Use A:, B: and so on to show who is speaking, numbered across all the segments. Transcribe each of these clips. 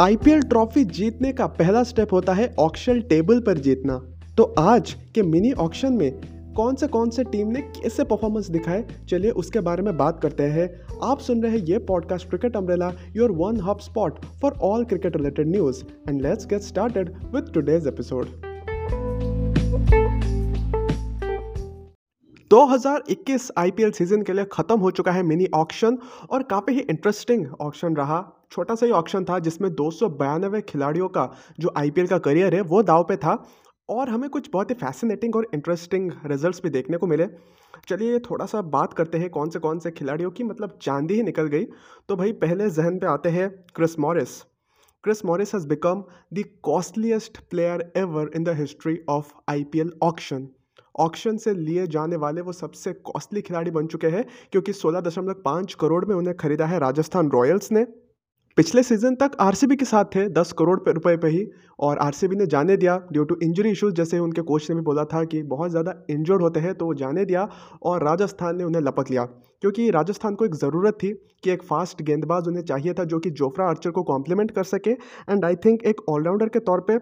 A: IPL trophy जीतने का पहला स्टेप होता है ऑक्शन टेबल पर जीतना। तो आज के मिनी ऑक्शन में कौन से कौन से टीम ने कैसे परफॉर्मेंस दिखाए? चलिए उसके बारे में बात करते हैं। आप सुन रहे हैं ये podcast cricket umbrella your one hub spot for all cricket related news and let's get started with today's episode 2021 IPL season के लिए ख़त्म हो चुका है मिनी ऑक्शन और काफ़ी ही इंटरेस्टिंग ऑक्शन रहा। छोटा सा ही ऑप्शन था, जिसमें दो खिलाड़ियों का जो आईपीएल का करियर है, वो दाव पे था। और हमें कुछ बहुत ही फैसिनेटिंग और इंटरेस्टिंग रिजल्ट्स भी देखने को मिले। चलिए थोड़ा सा बात करते हैं कौन से कौन से खिलाड़ियों की मतलब चांदी ही निकल गई। तो भाई, पहले जहन पे आते हैं Chris Morris Chris Morris has become the costliest player ever in the history of IPL auction auction से लिए जाने वाले वो सबसे कॉस्टली खिलाड़ी बन चुके हैं, क्योंकि सोलह दशमलव पाँच करोड़ में उन्हें खरीदा है राजस्थान रॉयल्स ने। पिछले सीज़न तक आरसीबी के साथ थे, दस करोड़ रुपए पे ही, और आरसीबी ने जाने दिया ड्यू टू इंजरी इश्यूज़ जैसे उनके कोच ने भी बोला था कि बहुत ज़्यादा इंजर्ड होते हैं तो जाने दिया और राजस्थान ने उन्हें लपक लिया। क्योंकि राजस्थान को एक ज़रूरत थी कि एक फास्ट गेंदबाज उन्हें चाहिए था जो कि जोफ्रा आर्चर को कॉम्प्लीमेंट कर सके एंड आई थिंक एक ऑलराउंडर के तौर पर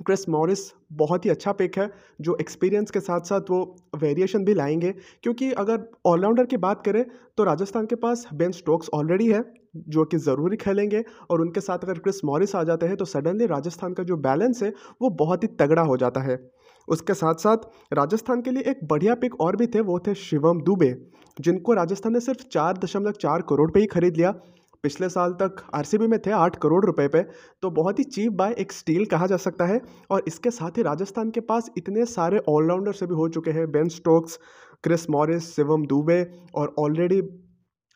A: क्रिस मॉरिस बहुत ही अच्छा पिक है, जो एक्सपीरियंस के साथ साथ वो वेरिएशन भी लाएँगे। क्योंकि अगर ऑलराउंडर की बात करें तो राजस्थान के पास बेन स्टोक्स ऑलरेडी है जो कि ज़रूरी खेलेंगे और उनके साथ अगर क्रिस मॉरिस आ जाते हैं तो सडनली राजस्थान का जो बैलेंस है, वो बहुत ही तगड़ा हो जाता है। उसके साथ साथ राजस्थान के लिए एक बढ़िया पिक और भी थे, वो थे शिवम दुबे, जिनको राजस्थान ने सिर्फ़ चार दशमलव चार करोड़ पे ही खरीद लिया। पिछले साल तक आरसीबी में थे आठ करोड़ रुपए पे तो बहुत ही चीप बाय एक स्टील कहा जा सकता है। और इसके साथ ही राजस्थान के पास इतने सारे ऑलराउंडर से भी हो चुके हैं, Ben Stokes, Chris Morris, Shivam Dube और ऑलरेडी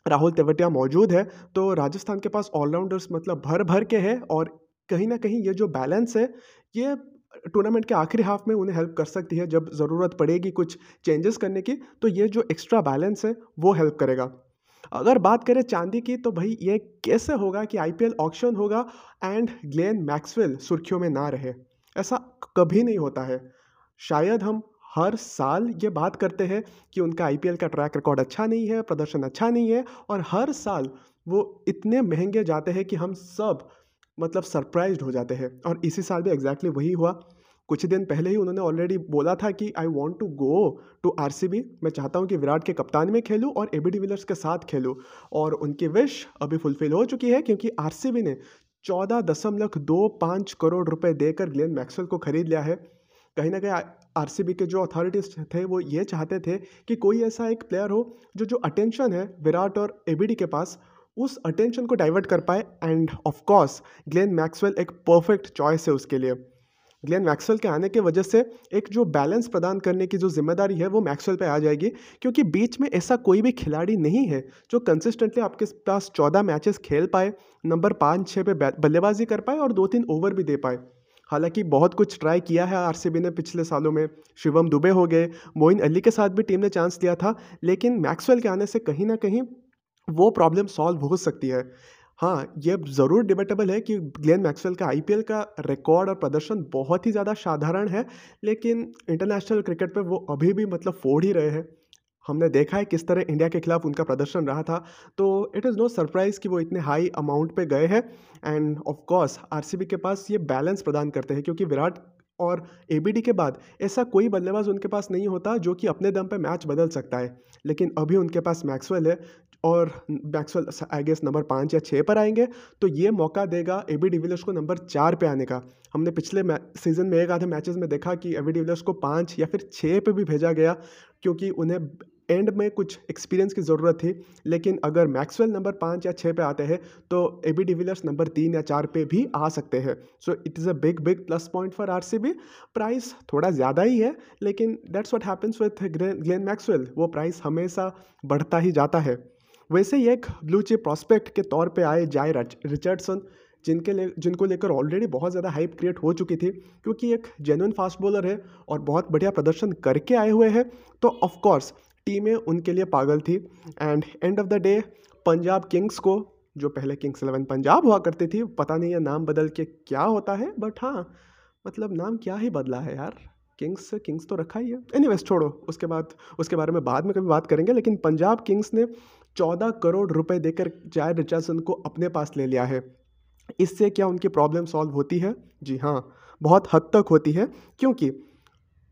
A: राहुल तेवटिया मौजूद है तो राजस्थान के पास ऑलराउंडर्स मतलब भर भर के हैं और कहीं ना कहीं ये जो बैलेंस है, ये टूर्नामेंट के आखिरी हाफ़ में उन्हें हेल्प कर सकती है जब ज़रूरत पड़ेगी कुछ चेंजेस करने की तो ये जो एक्स्ट्रा बैलेंस है, वो हेल्प करेगा। अगर बात करें चांदी की तो भाई ये कैसे होगा कि आईपीएल ऑक्शन होगा एंड ग्लेन मैक्सवेल सुर्खियों में ना रहे, ऐसा कभी नहीं होता है। शायद हम हर साल ये बात करते हैं कि उनका आईपीएल का ट्रैक रिकॉर्ड अच्छा नहीं है, प्रदर्शन अच्छा नहीं है और हर साल वो इतने महँगे जाते हैं कि हम सब मतलब सरप्राइज़ हो जाते हैं और इसी साल भी एग्जैक्टली वही हुआ। कुछ दिन पहले ही उन्होंने ऑलरेडी बोला था कि I want to go to RCB मैं चाहता हूँ कि विराट के कप्तान में खेलूँ और ए बी डिविलर्स के साथ खेलूँ और उनकी विश अभी फुलफिल हो चुकी है क्योंकि आरसीबी ने चौदह दशमलव दो पाँच करोड़ रुपए देकर ग्लेन मैक्सवेल को खरीद लिया है। कहीं ना कहीं आरसीबी के जो अथॉरिटीज थे, वो ये चाहते थे कि कोई ऐसा एक प्लेयर हो जो जो अटेंशन है विराट और ए के पास, उस अटेंशन को डाइवर्ट कर पाए and of course Glenn Maxwell एक परफेक्ट चॉइस है उसके लिए। ग्लेन मैक्सवेल के आने की वजह से एक जो बैलेंस प्रदान करने की जो ज़िम्मेदारी है वो मैक्सवेल पे आ जाएगी, क्योंकि बीच में ऐसा कोई भी खिलाड़ी नहीं है जो कंसिस्टेंटली आपके पास चौदह मैचेस खेल पाए नंबर पाँच छः पे बल्लेबाजी कर पाए और दो तीन ओवर भी दे पाए। हालाँकि बहुत कुछ ट्राई किया है आरसीबी ने पिछले सालों में शिवम दुबे हो गए मोइन अली के साथ भी टीम ने चांस दिया था लेकिन मैक्सवेल के आने से कहीं ना कहीं वो प्रॉब्लम सॉल्व हो सकती है हाँ, ये ज़रूर डिबेटेबल है कि ग्लेन मैक्सवेल का आईपीएल का रिकॉर्ड और प्रदर्शन बहुत ही ज़्यादा साधारण है, लेकिन इंटरनेशनल क्रिकेट पे वो अभी भी मतलब फोड़ ही रहे हैं। हमने देखा है किस तरह इंडिया के खिलाफ उनका प्रदर्शन रहा था, तो इट इज़ नो सरप्राइज़ कि वो इतने हाई अमाउंट पे गए हैं। एंड ऑफ़ कोर्स आरसीबी के पास ये बैलेंस प्रदान करते हैं क्योंकि विराट और एबीडी के बाद ऐसा कोई बल्लेबाज उनके पास नहीं होता जो कि अपने दम पे मैच बदल सकता है। लेकिन अभी उनके पास मैक्सवेल है और मैक्सवेल आई गेस नंबर पाँच या छः पर आएँगे तो ये मौका देगा ए बी डिविलियर्स को नंबर चार पे आने का। हमने पिछले सीज़न में एक आधे मैचेस में देखा कि ए बी डिविलियर्स को पाँच या फिर छः पे भी भेजा गया क्योंकि उन्हें एंड में कुछ एक्सपीरियंस की ज़रूरत थी, लेकिन अगर मैक्सवेल नंबर पाँच या छः पे आते हैं तो ए बी डिविलियर्स नंबर तीन या चार पे भी आ सकते हैं। So it is a big big plus point for R C B price थोड़ा ज़्यादा ही है, लेकिन that's what happens with Glenn Maxwell वो प्राइस हमेशा बढ़ता ही जाता है। वैसे ही एक ब्लू चिप प्रॉस्पेक्ट के तौर पे आए जाए रिचर्डसन जिनके ले, जिनको लेकर ऑलरेडी बहुत ज़्यादा हाइप क्रिएट हो चुकी थी, क्योंकि एक जेन्युन फास्ट बॉलर है और बहुत बढ़िया प्रदर्शन करके आए हुए हैं। तो ऑफकोर्स टीमें उनके लिए पागल थी। And end of the day Punjab Kings को जो पहले किंग्स इलेवन पंजाब हुआ करती थी पता नहीं है नाम बदल के क्या होता है बट हाँ मतलब नाम क्या ही बदला है यार। किंग्स किंग्स तो रखा ही है। एनी anyway, छोड़ो उसके बाद उसके बारे में बाद में कभी बात करेंगे लेकिन पंजाब किंग्स ने चौदह करोड़ रुपए देकर जाय रिचर्डसन को अपने पास ले लिया है। इससे क्या उनकी प्रॉब्लम सॉल्व होती है? जी हाँ बहुत हद तक होती है क्योंकि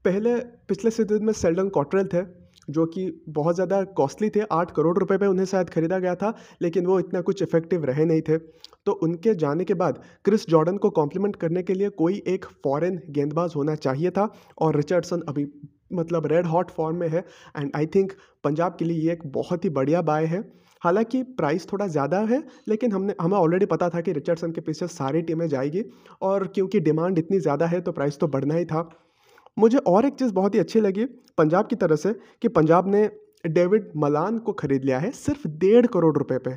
A: पहले पिछले सीज़न में सेल्डन कॉटरेल थे जो कि बहुत ज़्यादा कॉस्टली थे, आठ करोड़ रुपए पे उन्हें शायद खरीदा गया था, लेकिन वो इतना कुछ इफ़ेक्टिव रहे नहीं थे। तो उनके जाने के बाद क्रिस जॉर्डन को कॉम्प्लीमेंट करने के लिए कोई एक फॉरेन गेंदबाज होना चाहिए था, और रिचर्डसन अभी मतलब रेड हॉट फॉर्म में है, एंड आई थिंक पंजाब के लिए ये एक बहुत ही बढ़िया बाय है। हालाँकि प्राइस थोड़ा ज़्यादा है, लेकिन हमने, हमें ऑलरेडी पता था कि रिचर्डसन के पीछे सारी टीमें जाएगी, और क्योंकि डिमांड इतनी ज़्यादा है तो प्राइस तो बढ़ना ही था। मुझे और एक चीज़ बहुत ही अच्छी लगी पंजाब की तरफ़ से कि पंजाब ने डेविड मलान को खरीद लिया है सिर्फ़ डेढ़ करोड़ रुपए पे।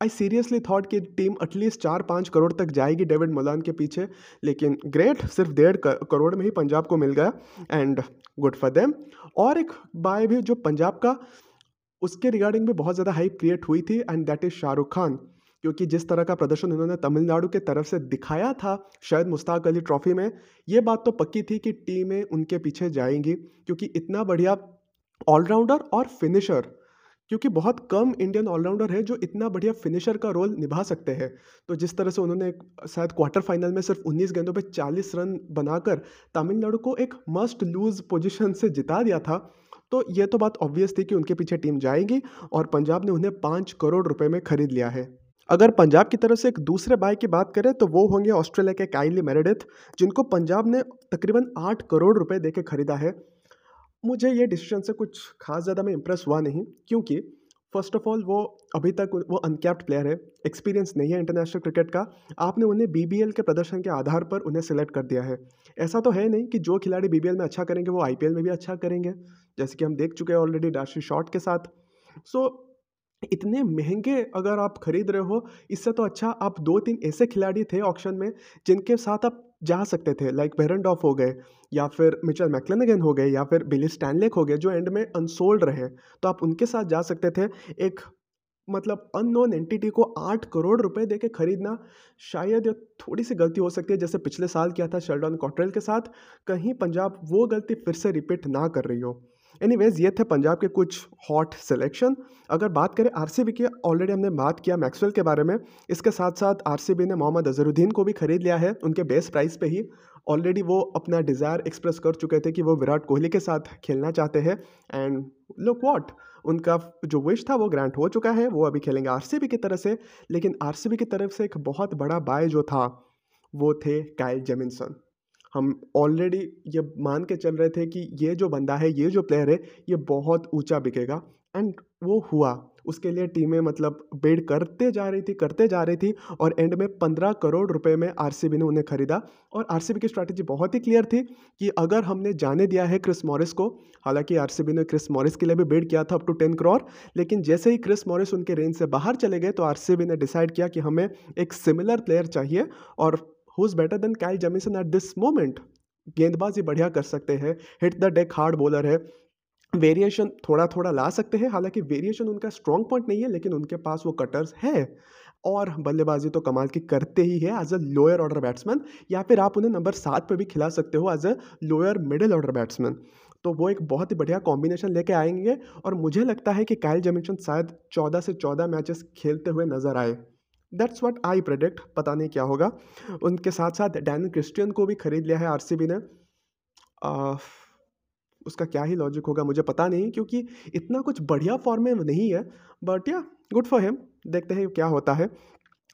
A: आई सीरियसली थॉट कि टीम एटलीस्ट चार पाँच करोड़ तक जाएगी डेविड मलान के पीछे, लेकिन ग्रेट सिर्फ़ डेढ़ करोड़ में ही पंजाब को मिल गया एंड गुड फॉर देम और एक बाय भी जो पंजाब का, उसके रिगार्डिंग भी बहुत ज़्यादा हाइप क्रिएट हुई थी and that is Shahrukh Khan. क्योंकि जिस तरह का प्रदर्शन उन्होंने तमिलनाडु के तरफ़ से दिखाया था, शायद मुश्ताक अली ट्रॉफी में, ये बात तो पक्की थी कि टीमें उनके पीछे जाएँगी, क्योंकि इतना बढ़िया ऑलराउंडर और फिनिशर क्योंकि बहुत कम इंडियन ऑलराउंडर है जो इतना बढ़िया फिनिशर का रोल निभा सकते हैं। तो जिस तरह से उन्होंने शायद क्वार्टर फाइनल में सिर्फ़ 19 गेंदों पे 40 रन बनाकर तमिलनाडु को एक मस्ट लूज पोजीशन से जिता दिया था तो ये तो बात ऑब्वियस थी कि उनके पीछे टीम जाएगी और पंजाब ने उन्हें पाँच करोड़ रुपए में खरीद लिया है। अगर पंजाब की तरफ़ से एक दूसरे बाय की बात करें तो वो होंगे ऑस्ट्रेलिया के काइली मेरेडिथ जिनको पंजाब ने तकरीबन आठ करोड़ रुपए दे के खरीदा है। मुझे ये डिसीज़न से कुछ खास ज़्यादा मैं इंप्रेस हुआ नहीं क्योंकि फ़र्स्ट ऑफ़ ऑल वो अभी तक वो अनकैप्ड प्लेयर है एक्सपीरियंस नहीं है इंटरनेशनल क्रिकेट का। आपने उन्हें बीबीएल के प्रदर्शन के आधार पर उन्हें सिलेक्ट कर दिया है। ऐसा तो है नहीं कि जो खिलाड़ी बीबीएल में अच्छा करेंगे वो आईपीएल में भी अच्छा करेंगे जैसे कि हम देख चुके हैं ऑलरेडी डार्शी शॉट के साथ। सो so, इतने महँगे अगर आप खरीद रहे हो, इससे तो अच्छा आप दो तीन ऐसे खिलाड़ी थे ऑप्शन में, जिनके साथ आप जा सकते थे लाइक बेरनडॉफ हो गए, या फिर मिचल मैकलेनगन हो गए, या फिर बिली स्टैनलेक हो गए, जो एंड में अनसोल्ड रहे। तो आप उनके साथ जा सकते थे। एक मतलब अननोन एंटिटी को आठ करोड़ रुपए दे के खरीदना शायद थोड़ी सी गलती हो सकती है, जैसे पिछले साल किया था शेल्डन कॉट्रेल के साथ। कहीं पंजाब वो गलती फिर से रिपीट ना कर रही हो। एनीवेज ये थे पंजाब के कुछ हॉट सिलेक्शन अगर बात करें आरसीबी की ऑलरेडी हमने बात किया मैक्सवेल के बारे में. इसके साथ साथ आरसीबी ने मोहम्मद अजहरुद्दीन को भी खरीद लिया है, उनके बेस प्राइस पे ही. ऑलरेडी वो अपना डिज़ायर एक्सप्रेस कर चुके थे कि वो विराट कोहली के साथ खेलना चाहते हैं. एंड लुक वॉट उनका जो विश था वो ग्रांट हो चुका है. वो अभी खेलेंगे आरसीबी की तरफ़ से. लेकिन आरसीबी की तरफ़ से एक बहुत बड़ा बाय जो था, वो थे काइल जेमिनसन हम ऑलरेडी ये मान के चल रहे थे कि ये जो बंदा है, ये जो प्लेयर है, ये बहुत ऊँचा बिकेगा। एंड वो हुआ। उसके लिए टीमें मतलब बेड करते जा रही थी, करते जा रही थी और एंड में पंद्रह करोड़ रुपए में आरसीबी ने उन्हें खरीदा। और आरसीबी की स्ट्रैटेजी बहुत ही क्लियर थी कि अगर हमने जाने दिया है क्रिस मॉरिस को, हालाँकि आरसीबी ने क्रिस मॉरिस के लिए भी बेड किया था अप टू टेन करोड़ लेकिन जैसे ही क्रिस मॉरिस उनके रेंज से बाहर चले गए तो आरसीबी ने डिसाइड किया कि हमें एक सिमिलर प्लेयर चाहिए और who is better than Kyle Jamieson at this moment गेंदबाजी बढ़िया कर सकते हैं hit the deck hard bowler है। वेरिएशन थोड़ा थोड़ा ला सकते हैं, हालाँकि वेरिएशन उनका स्ट्रॉन्ग पॉइंट नहीं है, लेकिन उनके पास वो कटर्स है। और बल्लेबाजी तो कमाल की करते ही है as a lower order batsman या फिर आप उन्हें नंबर सात पे भी खिला सकते हो as a lower middle order batsman तो वो एक बहुत ही बढ़िया कॉम्बिनेशन लेके आएँगे, और मुझे लगता है कि कायल जमिशन शायद चौदह से चौदह मैचेस खेलते हुए नज़र आए। दैट्स व्हाट आई प्रोडक्ट पता नहीं क्या होगा। उनके साथ साथ डैनियल क्रिस्टियन को भी खरीद लिया है आरसीबी ने। आ, उसका क्या ही लॉजिक होगा मुझे पता नहीं क्योंकि इतना कुछ बढ़िया फॉर्म में नहीं है बट या गुड फॉर हिम देखते हैं क्या होता है।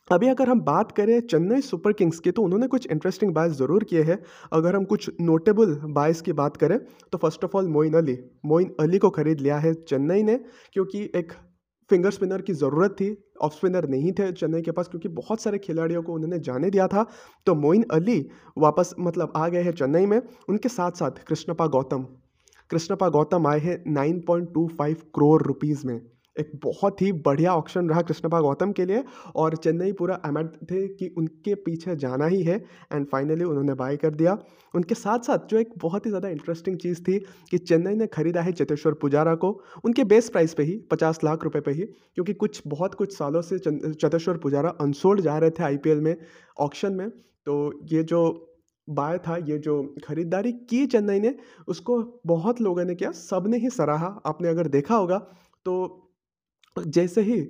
A: अभी अगर हम बात करें चेन्नई सुपर किंग्स की तो उन्होंने कुछ इंटरेस्टिंग बायस ज़रूर किए हैं। अगर हम कुछ नोटेबल बायस की बात करें तो first of all Moin Ali. Moin Ali को खरीद लिया है चेन्नई ने क्योंकि एक फिंगर स्पिनर की ज़रूरत थी, ऑफ़ स्पिनर नहीं थे चेन्नई के पास क्योंकि बहुत सारे खिलाड़ियों को उन्होंने जाने दिया था। तो मोइन अली वापस मतलब आ गए हैं चेन्नई में। उनके साथ साथ कृष्णपा गौतम कृष्णपा गौतम आए हैं nine point two five crore rupees में। एक बहुत ही बढ़िया ऑप्शन रहा कृष्णपा गौतम के लिए और चेन्नई पूरा अमेड थे कि उनके पीछे जाना ही है एंड फाइनली उन्होंने बाय कर दिया। उनके साथ साथ जो एक बहुत ही ज़्यादा इंटरेस्टिंग चीज़ थी कि चेन्नई ने खरीदा है चेतेश्वर पुजारा को। उनके बेस प्राइस पे ही, पचास लाख रुपए पे ही, क्योंकि कुछ, बहुत कुछ सालों से चेतेश्वर पुजारा अनसोल्ड जा रहे थे आईपीएल में ऑक्शन में। तो ये जो बाय था, ये जो खरीदारी की चेन्नई ने, उसको बहुत लोगों ने किया सबने ही सराहा। आपने अगर देखा होगा तो जैसे ही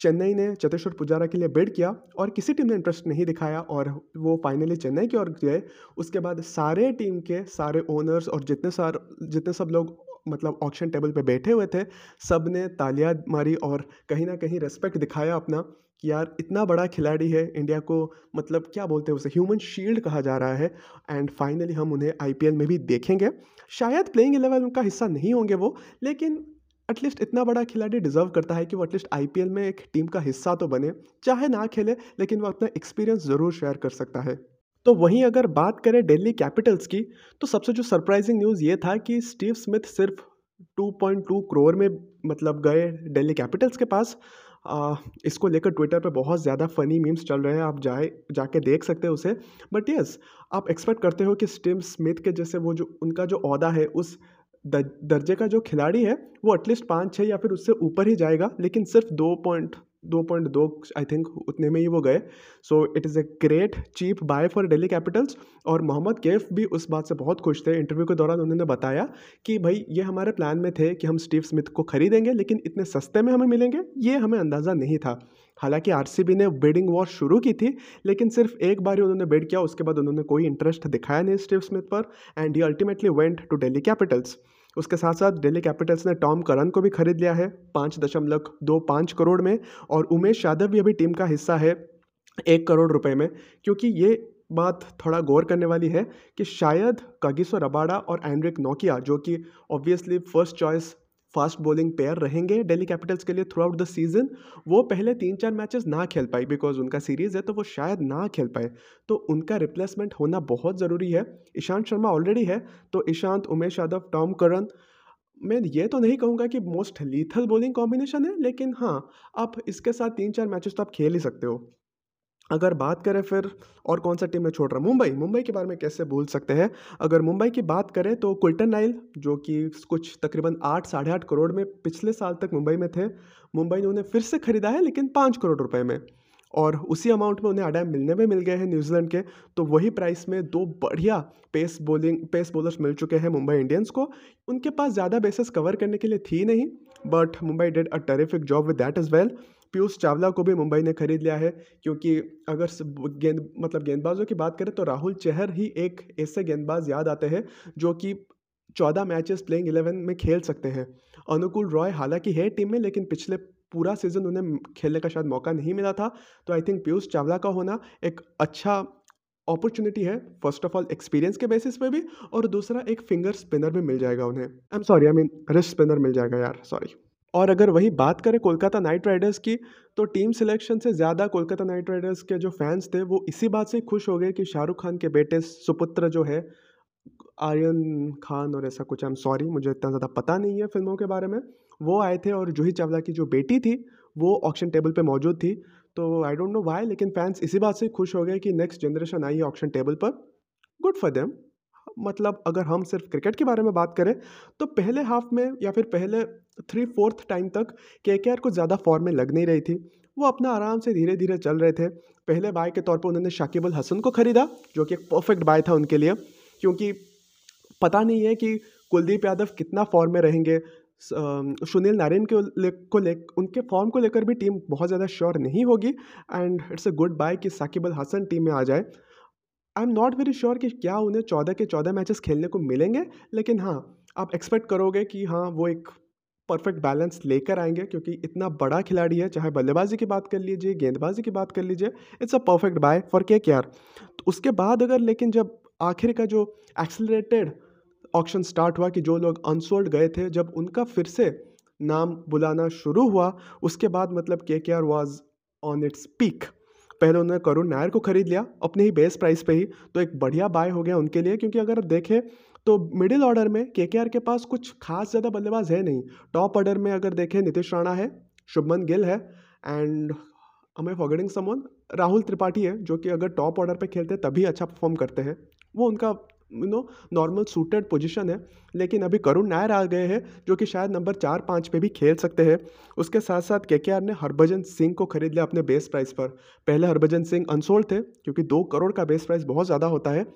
A: चेन्नई ने चतेश्वर पुजारा के लिए बेड किया और किसी टीम ने इंटरेस्ट नहीं दिखाया और वो फाइनली चेन्नई की ओर गए, उसके बाद सारे टीम के सारे ओनर्स और जितने सार, जितने सब लोग मतलब ऑक्शन टेबल पे बैठे हुए थे सबने तालियाँ मारी और कहीं ना कहीं रेस्पेक्ट दिखाया अपना कि यार इतना बड़ा खिलाड़ी है इंडिया को मतलब क्या बोलते हैं उसे ह्यूमन शील्ड कहा जा रहा है एंड फाइनली हम उन्हें आईपीएल में भी देखेंगे। शायद प्लेइंग इलेवन का हिस्सा नहीं होंगे वो, लेकिन एटलीस्ट इतना बड़ा खिलाड़ी डिजर्व करता है कि वो एटलीस्ट आई में एक टीम का हिस्सा तो बने चाहे ना खेले लेकिन वो अपना एक्सपीरियंस ज़रूर शेयर कर सकता है। तो वहीं अगर बात करें दिल्ली कैपिटल्स की तो सबसे जो सरप्राइजिंग न्यूज़ ये था कि स्टीव स्मिथ सिर्फ़ 2.2 करोड़ में मतलब गए दिल्ली कैपिटल्स के पास। आ, इसको लेकर ट्विटर पे बहुत ज़्यादा फ़नी मीम्स चल रहे हैं आप जाए जाके देख सकते हो उसे। बट यस आप एक्सपेक्ट करते हो कि स्टीव स्मिथ के जैसे वो जो उनका जो अहदा है उस दर्जे का जो खिलाड़ी है, वो एटलीस्ट पाँच छः या फिर उससे ऊपर ही जाएगा, लेकिन सिर्फ़ दो पॉइंट दो पॉइंट दो आई थिंक उतने में ही वो गए। So it is a great cheap buy for Delhi Capitals और मोहम्मद कैफ भी उस बात से बहुत खुश थे। इंटरव्यू के दौरान उन्होंने बताया कि भाई, ये हमारे प्लान में थे कि हम स्टीव स्मिथ को खरीदेंगे, लेकिन इतने सस्ते में हमें मिलेंगे, ये हमें अंदाज़ा नहीं था। हालाँकि आरसीबी ने बेडिंग वॉर शुरू की थी, लेकिन सिर्फ़ एक बार ही उन्होंने बेड किया, उसके बाद उन्होंने कोई इंटरेस्ट दिखाया नहीं स्टीव स्मिथ पर and he ultimately went to Delhi Capitals उसके साथ साथ दिल्ली कैपिटल्स ने टॉम करन को भी खरीद लिया है, पाँच दशमलव दो पाँच करोड़ में और उमेश यादव भी अभी टीम का हिस्सा है, एक करोड़ रुपए में। क्योंकि ये बात थोड़ा गौर करने वाली है कि शायद कगिसो रबाडा और एंड्रिक नोकिया, जो कि obviously first choice fast bowling pair रहेंगे दिल्ली कैपिटल्स के लिए थ्रू आउट द सीज़न वो पहले तीन चार मैचेस ना खेल पाई बिकॉज़ उनका सीरीज़ है तो वो शायद ना खेल पाए। तो उनका रिप्लेसमेंट होना बहुत ज़रूरी है। ईशांत शर्मा ऑलरेडी है तो ईशांत, उमेश यादव, टॉम करन। मैं ये तो नहीं कहूँगा कि मोस्ट लीथल बॉलिंग कॉम्बिनेशन है, लेकिन हाँ आप इसके साथ तीन चार मैचेस तो आप खेल ही सकते हो। अगर बात करें फिर, और कौन सा टीम में छोड़ रहा हूँ? मुंबई। मुंबई के बारे में कैसे भूल सकते हैं? अगर मुंबई की बात करें तो कुल्टन नाइल, जो कि कुछ तकरीबन आठ, साढ़े आठ करोड़ में पिछले साल तक मुंबई में थे, मुंबई ने उन्हें फिर से खरीदा है, लेकिन पाँच करोड़ रुपए में। और उसी अमाउंट में उन्हें अडैम मिलने में मिल गए हैं न्यूजीलैंड के। तो वही प्राइस में दो बढ़िया पेस बॉलिंग पेस बॉलर्स मिल चुके हैं मुंबई इंडियंस को। उनके पास ज़्यादा बेसिस कवर करने के लिए थी नहीं but Mumbai did a terrific job with that is well Piyush Chawla को भी मुंबई ने खरीद लिया है, क्योंकि अगर गेंद मतलब गेंदबाजों की बात करें तो राहुल चहर ही एक ऐसे गेंदबाज याद आते हैं, जो कि चौदह मैचेस प्लेइंग इलेवन में खेल सकते हैं। अनुकूल रॉय हालाँकि है टीम में, लेकिन पिछले पूरा सीज़न उन्हें खेलने का शायद मौका नहीं मिला था तो आई थिंक पीयूष चावला का होना एक अच्छा अपॉर्चुनिटी है फ़र्स्ट ऑफ़ ऑल एक्सपीरियंस के बेसिस पे भी, और दूसरा एक फिंगर स्पिनर भी मिल जाएगा उन्हें। I am sorry I mean wrist spinner मिल जाएगा यार सॉरी और अगर वही बात करें कोलकाता नाइट राइडर्स की तो टीम सिलेक्शन से ज़्यादा कोलकाता नाइट राइडर्स के जो फैंस थे, वो इसी बात से खुश हो गए कि शाहरुख खान के बेटे सुपुत्र जो है, आर्यन खान और ऐसा कुछ आई एम सॉरी मुझे इतना ज़्यादा पता नहीं है फ़िल्मों के बारे में, वो आए थे और जूही चावला की जो बेटी थी, वो ऑक्शन टेबल पे मौजूद थी। तो आई डोंट नो वाई लेकिन फैंस इसी बात से खुश हो गए कि नेक्स्ट जनरेशन आई है ऑक्शन टेबल पर। गुड फॉर देम मतलब अगर हम सिर्फ़ क्रिकेट के बारे में बात करें तो पहले हाफ़ में या फिर पहले थ्री फोर्थ टाइम तक के के आर को ज़्यादा फॉर्म में लग नहीं रही थी। वो अपना आराम से धीरे धीरे चल रहे थे। पहले बाय के तौर पर उन्होंने शाकिब अल हसन को खरीदा जो कि एक परफेक्ट बाय था उनके लिए क्योंकि पता नहीं है कि कुलदीप यादव कितना फॉर्म में रहेंगे। सुनील नारायण के ले, को ले उनके फॉर्म को लेकर भी टीम बहुत ज़्यादा श्योर नहीं होगी। And it's a good buy कि साकिब अल हसन टीम में आ जाए। I am not very sure कि क्या उन्हें चौदह के चौदह मैचेस खेलने को मिलेंगे, लेकिन हाँ आप एक्सपेक्ट करोगे कि हाँ वो एक परफेक्ट बैलेंस लेकर आएँगे, क्योंकि इतना बड़ा खिलाड़ी है, चाहे बल्लेबाजी की बात कर लीजिए, गेंदबाजी की बात कर लीजिए it's a perfect buy for K K R तो उसके बाद अगर, लेकिन जब आखिर का जो एक्सलरेटेड ऑप्शन स्टार्ट हुआ कि जो लोग अनसोल्ड गए थे, जब उनका फिर से नाम बुलाना शुरू हुआ, उसके बाद मतलब K K R was on its peak पहले उन्होंने करुण नायर को खरीद लिया, अपने ही बेस प्राइस पे ही। तो एक बढ़िया बाय हो गया उनके लिए, क्योंकि अगर देखें तो मिडिल ऑर्डर में के के पास कुछ खास ज़्यादा बल्लेबाज है नहीं। टॉप ऑर्डर में अगर देखें, नीतीश राणा है, शुभमन गिल है एंड हमें फॉरगेटिंग समोन राहुल त्रिपाठी है, जो कि अगर टॉप ऑर्डर पे खेलते तभी अच्छा परफॉर्म करते हैं। वो उनका you know normal suited position है, लेकिन अभी करुण नायर आ गए हैं, जो कि शायद नंबर चार, पाँच पे भी खेल सकते हैं। उसके साथ साथ के ने हरभजन सिंह को खरीद लिया अपने बेस प्राइस पर। पहले हरभजन सिंह अनसोल्ड थे, क्योंकि दो करोड़ का बेस प्राइस बहुत ज़्यादा होता है,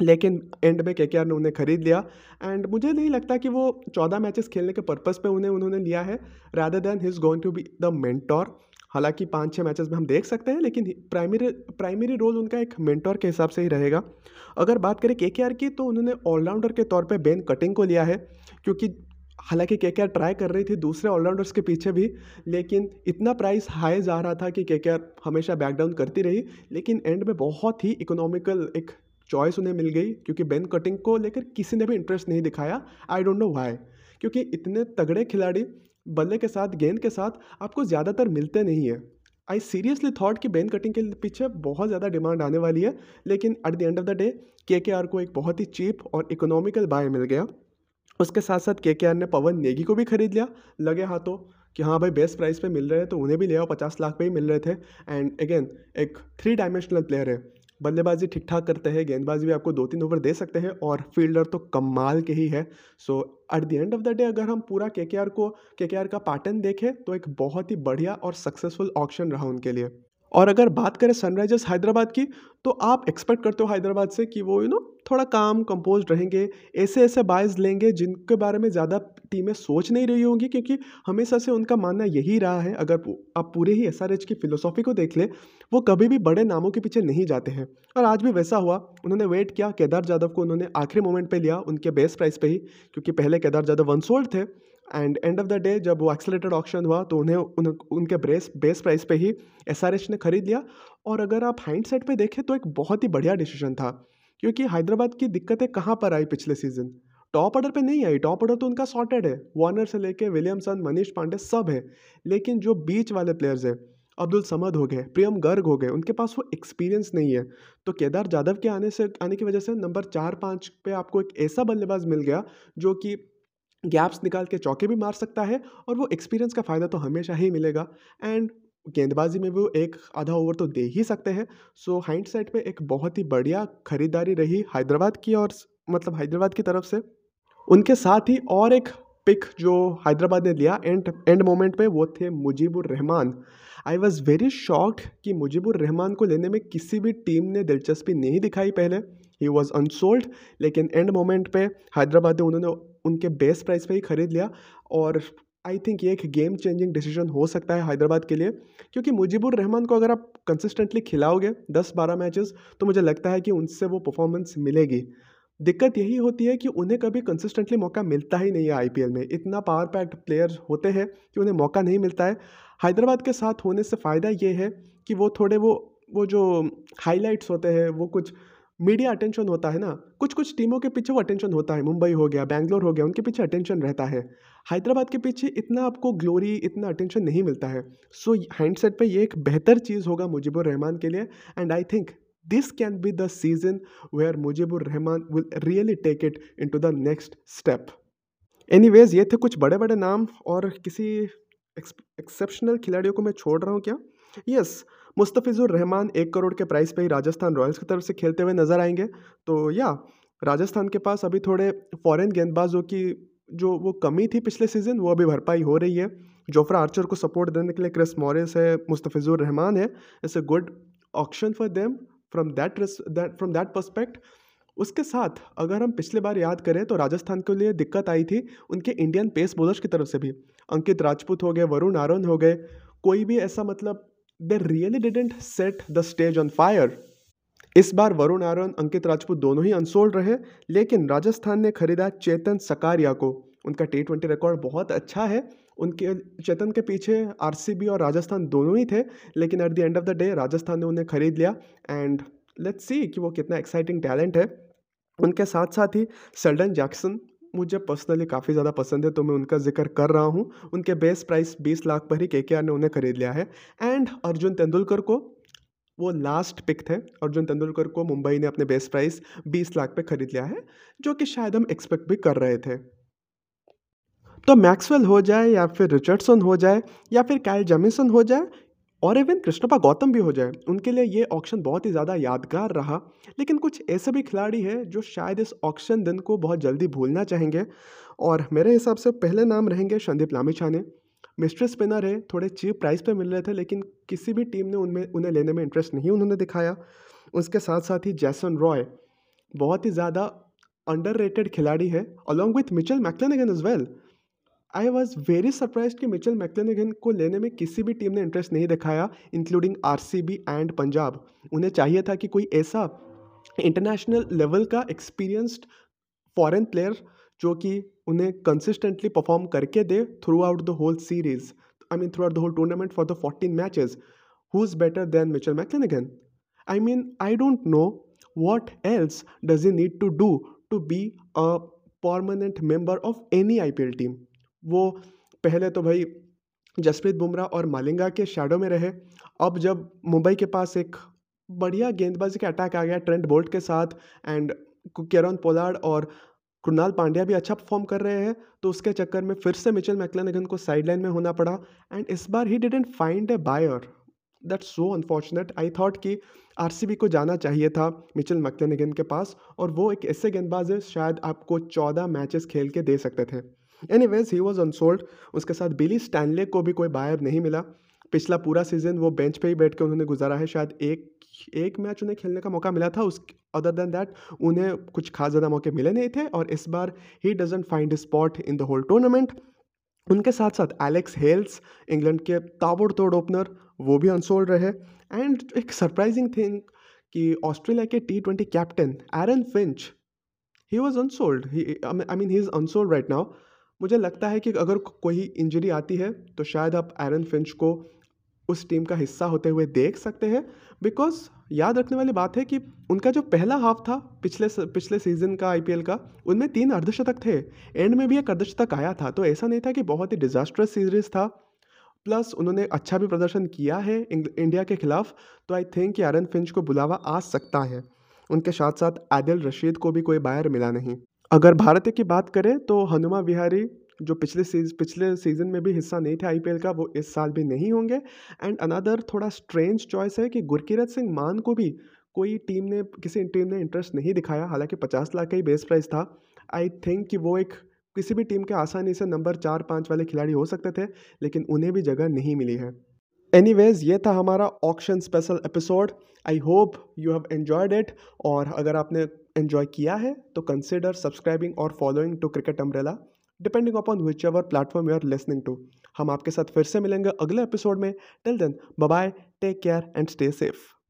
A: लेकिन एंड में के ने उन्हें खरीद लिया। एंड मुझे नहीं लगता कि वो चौदह मैचेस खेलने के पर्पज़ पे उन्हें, उन्होंने लिया है। Rather than his going to be the mentor हालाँकि पाँच छः मैचेस में हम देख सकते हैं, लेकिन प्राइमरी प्राइमरी रोल उनका एक मेंटोर के हिसाब से ही रहेगा। अगर बात करें के की तो उन्होंने ऑलराउंडर के तौर पर बेन कटिंग को लिया है, क्योंकि हालाँकि के ट्राई कर रही थी दूसरे ऑलराउंडर्स के पीछे भी, लेकिन इतना प्राइस हाई जा रहा था कि के हमेशा बैकडाउन करती रही, लेकिन एंड में बहुत ही इकोनॉमिकल एक चॉइस उन्हें मिल गई, क्योंकि बेन कटिंग को लेकर किसी ने भी इंटरेस्ट नहीं दिखाया। आई डोंट नो वाई क्योंकि इतने तगड़े खिलाड़ी बल्ले के साथ, गेंद के साथ आपको ज़्यादातर मिलते नहीं है। आई सीरियसली थॉट कि बेन कटिंग के पीछे बहुत ज़्यादा डिमांड आने वाली है, लेकिन at the end of the day K K R को एक बहुत ही चीप और इकोनॉमिकल बाय मिल गया। उसके साथ साथ के के आर ने पवन नेगी को भी खरीद लिया। लगे हाथों कि हाँ भाई बेस्ट प्राइस पे मिल रहे हैं तो उन्हें भी ले आओ, पचास लाख पे ही मिल रहे थे। एंड अगेन एक थ्री डायमेंशनल प्लेयर है। बल्लेबाजी ठीक ठाक करते हैं, गेंदबाजी भी आपको दो तीन ओवर दे सकते हैं और फील्डर तो कमाल के ही है। So at the end of the day अगर हम पूरा के को के का पैटर्न देखें तो एक बहुत ही बढ़िया और सक्सेसफुल ऑप्शन रहा उनके लिए। और अगर बात करें सनराइजर्स हैदराबाद की तो आप एक्सपेक्ट करते हो हैदराबाद से कि वो यू नो थोड़ा काम कंपोज रहेंगे, ऐसे ऐसे बायस लेंगे जिनके बारे में ज़्यादा टीमें सोच नहीं रही होंगी, क्योंकि हमेशा से उनका मानना यही रहा है, अगर आप पूरे ही एसआरएच की फ़िलोसॉफी को देख ले, वो कभी भी बड़े नामों के पीछे नहीं जाते हैं। और आज भी वैसा हुआ, उन्होंने वेट किया, केदार जाधव को उन्होंने आखिरी मोमेंट पर लिया, उनके बेस्ट प्राइस पर ही, क्योंकि पहले केदार जाधव वनसोल्ड थे and end of the day जब वो एक्सलेटेड ऑप्शन हुआ तो उन्हें उन, उनके ब्रेस बेस प्राइस पे ही एस आर एच ने खरीद लिया। और अगर आप हाइंड सेट पर देखें तो एक बहुत ही बढ़िया डिसीज़न था। क्योंकि हैदराबाद की दिक्कतें कहाँ पर आई पिछले सीज़न टॉप ऑर्डर पे नहीं आई। टॉप ऑर्डर तो उनका सॉर्टेड है। वार्नर से लेके विलियमसन मनीष पांडे सब है। लेकिन जो बीच वाले प्लेयर्स है अब्दुल समद हो गए प्रियम गर्ग हो गए उनके पास वो एक्सपीरियंस नहीं है। तो केदार जाधव के आने से आने की वजह से नंबर चार पाँच पे आपको एक ऐसा बल्लेबाज मिल गया जो कि गैप्स निकाल के चौके भी मार सकता है और वो एक्सपीरियंस का फ़ायदा तो हमेशा ही मिलेगा। एंड गेंदबाजी में वो एक आधा ओवर तो दे ही सकते हैं। सो हाइंड साइड पर एक बहुत ही बढ़िया खरीदारी रही हैदराबाद की और मतलब हैदराबाद की तरफ़ से। उनके साथ ही और एक पिक जो हैदराबाद ने लिया एंड एंड मोमेंट पे वो थे Mujeebur Rahman. I was very shocked कि मुजीबुर रहमान को लेने में किसी भी टीम ने दिलचस्पी नहीं दिखाई पहले। ही वॉज़ अनसोल्ड, लेकिन एंड मोमेंट पे हैदराबाद ने उन्होंने उनके बेस्ट प्राइस पे ही ख़रीद लिया और आई थिंक ये एक गेम चेंजिंग डिसीज़न हो सकता है हैदराबाद के लिए, क्योंकि मुजीबुर रहमान को अगर आप कंसिस्टेंटली खिलाओगे दस बारह मैचेस तो मुझे लगता है कि उनसे वो परफॉर्मेंस मिलेगी। दिक्कत यही होती है कि उन्हें कभी कंसिस्टेंटली मौका मिलता ही नहीं है आईपीएल में। इतना पावर पैक्ड प्लेयर होते हैं कि उन्हें मौका नहीं मिलता है। हैदराबाद के साथ होने से फ़ायदा ये है कि वो थोड़े वो वो जो हाईलाइट्स होते हैं, वो कुछ मीडिया अटेंशन होता है ना कुछ कुछ टीमों के पीछे वो अटेंशन होता है। मुंबई हो गया बैंगलोर हो गया उनके पीछे अटेंशन रहता है। हैदराबाद के पीछे इतना आपको ग्लोरी इतना अटेंशन नहीं मिलता है। सो हैंड सेट पर ये एक बेहतर चीज़ होगा मुजीबुर रहमान के लिए। And I think this can be the season where Mujibur Rahman will really take it in to the next step any ये थे कुछ बड़े बड़े नाम और किसी एक्सेप्शनल खिलाड़ियों को मैं छोड़ रहा हूँ क्या? यस yes, मुस्तफ़िज़ुर रहमान एक करोड़ के प्राइस पे ही राजस्थान रॉयल्स की तरफ़ से खेलते हुए नज़र आएँगे। तो या, राजस्थान के पास अभी थोड़े फॉरेन गेंदबाजों की जो वो कमी थी पिछले सीज़न, वो अभी भरपाई हो रही है। जोफ्रा आर्चर को सपोर्ट देने के लिए क्रिस मॉरिस है, मुस्तफ़िज़ुर रहमान है। It's a good option for them from that that, from that perspective. उसके साथ अगर हम पिछले बार याद करें तो राजस्थान के लिए दिक्कत आई थी उनके इंडियन पेस बॉलर्स की तरफ़ से भी। अंकित राजपूत हो गए, वरुण आरोन हो गए। कोई भी ऐसा मतलब they really didn't set the stage on fire इस बार वरुण आरोन अंकित राजपूत दोनों ही अनसोल्ड रहे, लेकिन राजस्थान ने खरीदा चेतन सकारिया को। उनका टी ट्वेंटी रिकॉर्ड बहुत अच्छा है। उनके, चेतन के पीछे आरसीबी और राजस्थान दोनों ही थे, लेकिन at the end of the day Rajasthan ने उन्हें खरीद लिया। एंड लेट्स सी कि वो कितना एक्साइटिंग टैलेंट है। उनके साथ साथ ही सेल्डन जैक्सन मुझे पर्सनली काफ़ी ज़्यादा पसंद है तो मैं उनका ज़िक्र कर रहा हूँ। उनके बेस्ट प्राइस बीस लाख पर ही के ने उन्हें खरीद लिया है। एंड अर्जुन तेंदुलकर को वो लास्ट पिक थे। अर्जुन तेंदुलकर को मुंबई ने अपने बेस्ट प्राइस बीस लाख पे खरीद लिया है, जो कि शायद हम एक्सपेक्ट भी कर रहे थे। तो मैक्सवेल हो जाए या फिर रिचर्डसन हो जाए या फिर कैल जमीसन हो जाए और इवन कृष्णपा गौतम भी हो जाए, उनके लिए ये ऑक्शन बहुत ही ज़्यादा यादगार रहा। लेकिन कुछ ऐसे भी खिलाड़ी हैं जो शायद इस ऑक्शन दिन को बहुत जल्दी भूलना चाहेंगे। और मेरे हिसाब से पहले नाम रहेंगे संदीप लामिछाने। मिस्ट्री स्पिनर है थोड़े चीप प्राइस पे मिल रहे थे, लेकिन किसी भी टीम ने उनमें, उन्हें लेने में इंटरेस्ट नहीं उन्होंने दिखाया। उसके साथ साथ ही जैसन रॉय बहुत ही ज़्यादा अंडर खिलाड़ी है along with Mitchell McClenaghan again as well I was very surprise कि मिचल मैकलेनिगन को लेने में किसी भी टीम ने इंटरेस्ट नहीं दिखाया इंक्लूडिंग आरसीबी एंड पंजाब उन्हें चाहिए था कि कोई ऐसा इंटरनेशनल लेवल का एक्सपीरियंस्ड फॉरेन प्लेयर जो कि उन्हें कंसिस्टेंटली परफॉर्म करके they throughout the whole series I mean throughout the whole tournament for the fourteen matches who is better than Mitchell McClenaghan I mean I don't know what else does he need to do to be a permanent member of any IPL team वो पहले तो भाई जसप्रीत बुमराह और मालिंगा के shadow में रहे। अब जब मुंबई के पास एक बढ़िया गेंदबाजी का अटैक आ गया ट्रेंट बोल्ट के साथ एंड केरन पोलार्ड और कृणाल पांड्या भी अच्छा परफॉर्म कर रहे हैं तो उसके चक्कर में फिर से मिचल मैकलेनगन को साइडलाइन में होना पड़ा एंड इस बार he didn't find a buyer that's so unfortunate I thought कि आरसीबी को जाना चाहिए था मिचल मैकलेनगन के पास और वो एक ऐसे गेंदबाज है, शायद आपको चौदह मैचेस खेल के दे सकते थे। Anyways he was unsold उसके साथ बिली स्टैनले को भी कोई बायर नहीं मिला। पिछला पूरा सीज़न वो बेंच पे ही बैठ के उन्होंने गुजारा है। शायद एक एक मैच उन्हें खेलने का मौका मिला था। उस अदर देन दैट उन्हें कुछ खास ज़्यादा मौके मिले नहीं थे और इस बार he doesn't find spot in the whole tournament उनके साथ साथ एलेक्स हेल्स इंग्लैंड के ताबड़तोड़ ओपनर वो भी अनसोल्ड रहे। एंड एक सरप्राइजिंग थिंग कि ऑस्ट्रेलिया के T twenty captain Aaron Finch he was unsold I mean he is unsold right now मुझे लगता है कि अगर कोई इंजरी आती है तो शायद आप एरन फिंच को उस टीम का हिस्सा होते हुए देख सकते हैं। बिकॉज़ याद रखने वाली बात है कि उनका जो पहला हाफ़ था, पिछले पिछले सीज़न का आईपीएल का, उनमें तीन अर्धशतक थे। एंड में भी एक अर्धशतक आया था तो ऐसा नहीं था कि बहुत ही डिजास्टरस सीरीज़ था। प्लस उन्होंने अच्छा भी प्रदर्शन किया है इंडिया के खिलाफ तो आई थिंक कि आरन फिंच को बुलावा आ सकता है। उनके साथ साथ आदिल रशीद को भी कोई बायर मिला नहीं। अगर भारत की बात करें तो हनुमा विहारी जो पिछले सीज पिछले सीज़न में भी हिस्सा नहीं थे आईपीएल का, वो इस साल भी नहीं होंगे। एंड अनदर थोड़ा स्ट्रेंज चॉइस है कि गुरकीरत सिंह मान को भी कोई टीम ने, किसी टीम ने इंटरेस्ट नहीं दिखाया। हालाँकि पचास लाख का ही बेस प्राइस था। आई थिंक कि वो एक किसी भी टीम के आसानी से नंबर चार, पाँच वाले खिलाड़ी हो सकते थे, लेकिन उन्हें भी जगह नहीं मिली है। एनी ये था हमारा auction special episode I hope you have enjoyed it और अगर आपने एन्जॉय किया है तो कंसिडर सब्सक्राइबिंग और following to cricket umbrella depending upon whichever platform you are listening to हम आपके साथ फिर से मिलेंगे अगले एपिसोड में. Till then bye take care and stay safe